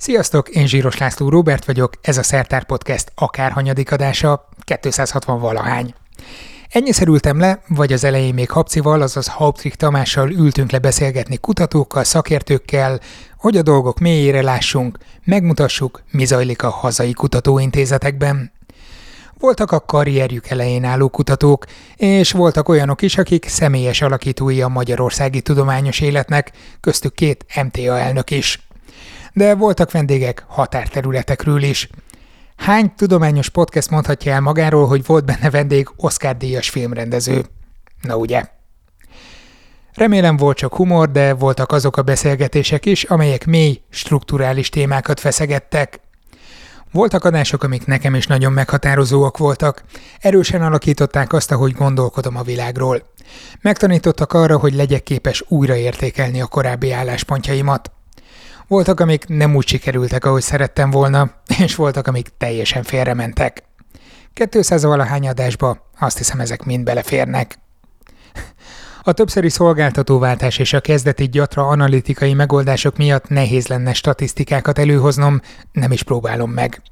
Sziasztok, én Zsíros László Robert vagyok, ez a Szertár Podcast akárhanyadik adása, 260 valahány. Ennyi ültem le, vagy az elején még Habcival, azaz Hauptrik Tamással ültünk le beszélgetni kutatókkal, szakértőkkel, hogy a dolgok mélyére lássunk, megmutassuk, mi zajlik a hazai kutatóintézetekben. Voltak a karrierjük elején álló kutatók, és voltak olyanok is, akik személyes alakítói a magyarországi tudományos életnek, köztük két MTA elnök is. De voltak vendégek határterületekről is. Hány tudományos podcast mondhatja el magáról, hogy volt benne vendég Oscar-díjas filmrendező? Na ugye? Remélem volt csak humor, de voltak azok a beszélgetések is, amelyek mély, strukturális témákat feszegettek. Voltak adások, amik nekem is nagyon meghatározóak voltak. Erősen alakították azt, ahogy gondolkodom a világról. Megtanítottak arra, hogy legyek képes újraértékelni a korábbi álláspontjaimat. Voltak, amik nem úgy sikerültek, ahogy szerettem volna, és voltak, amik teljesen félrementek. 200 valahány adásba azt hiszem ezek mind beleférnek. A többszöri szolgáltatóváltás és a kezdeti gyatra analitikai megoldások miatt nehéz lenne statisztikákat előhoznom, nem is próbálom meg.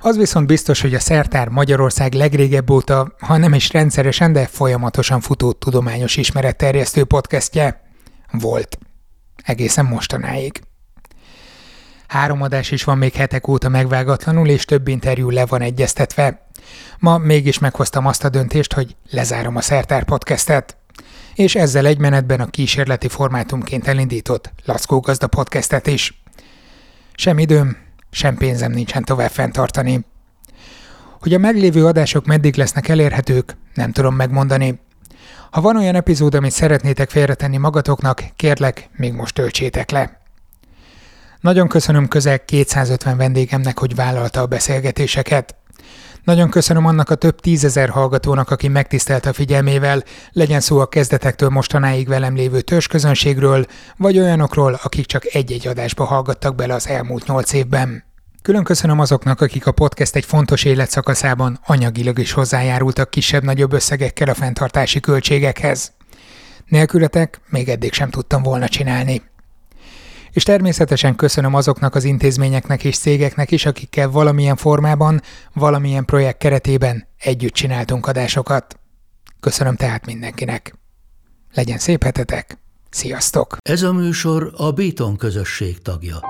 Az viszont biztos, hogy a Szertár Magyarország legrégebb óta, ha nem is rendszeresen, de folyamatosan futó tudományos ismeretterjesztő podcastje volt. Egészen mostanáig. Három adás is van még hetek óta megvágatlanul, és több interjú le van egyeztetve. Ma mégis meghoztam azt a döntést, hogy lezárom a Szertár podcastet és ezzel egy menetben a kísérleti formátumként elindított Lackó Gazda podcastet is. Sem időm, sem pénzem nincsen tovább fenntartani. Hogy a meglévő adások meddig lesznek elérhetők, nem tudom megmondani. Ha van olyan epizód, amit szeretnétek félretenni magatoknak, kérlek, még most töltsétek le. Nagyon köszönöm közel 250 vendégemnek, hogy vállalta a beszélgetéseket. Nagyon köszönöm annak a több tízezer hallgatónak, aki megtisztelt a figyelmével, legyen szó a kezdetektől mostanáig velem lévő törzsközönségről, vagy olyanokról, akik csak egy-egy adásba hallgattak bele az elmúlt nyolc évben. Külön köszönöm azoknak, akik a podcast egy fontos életszakaszában anyagilag is hozzájárultak kisebb-nagyobb összegekkel a fenntartási költségekhez. Nélkületek még eddig sem tudtam volna csinálni. És természetesen köszönöm azoknak az intézményeknek és cégeknek is, akikkel valamilyen formában, valamilyen projekt keretében együtt csináltunk adásokat. Köszönöm tehát mindenkinek. Legyen szép hetetek! Sziasztok! Ez a műsor a Béton közösség tagja.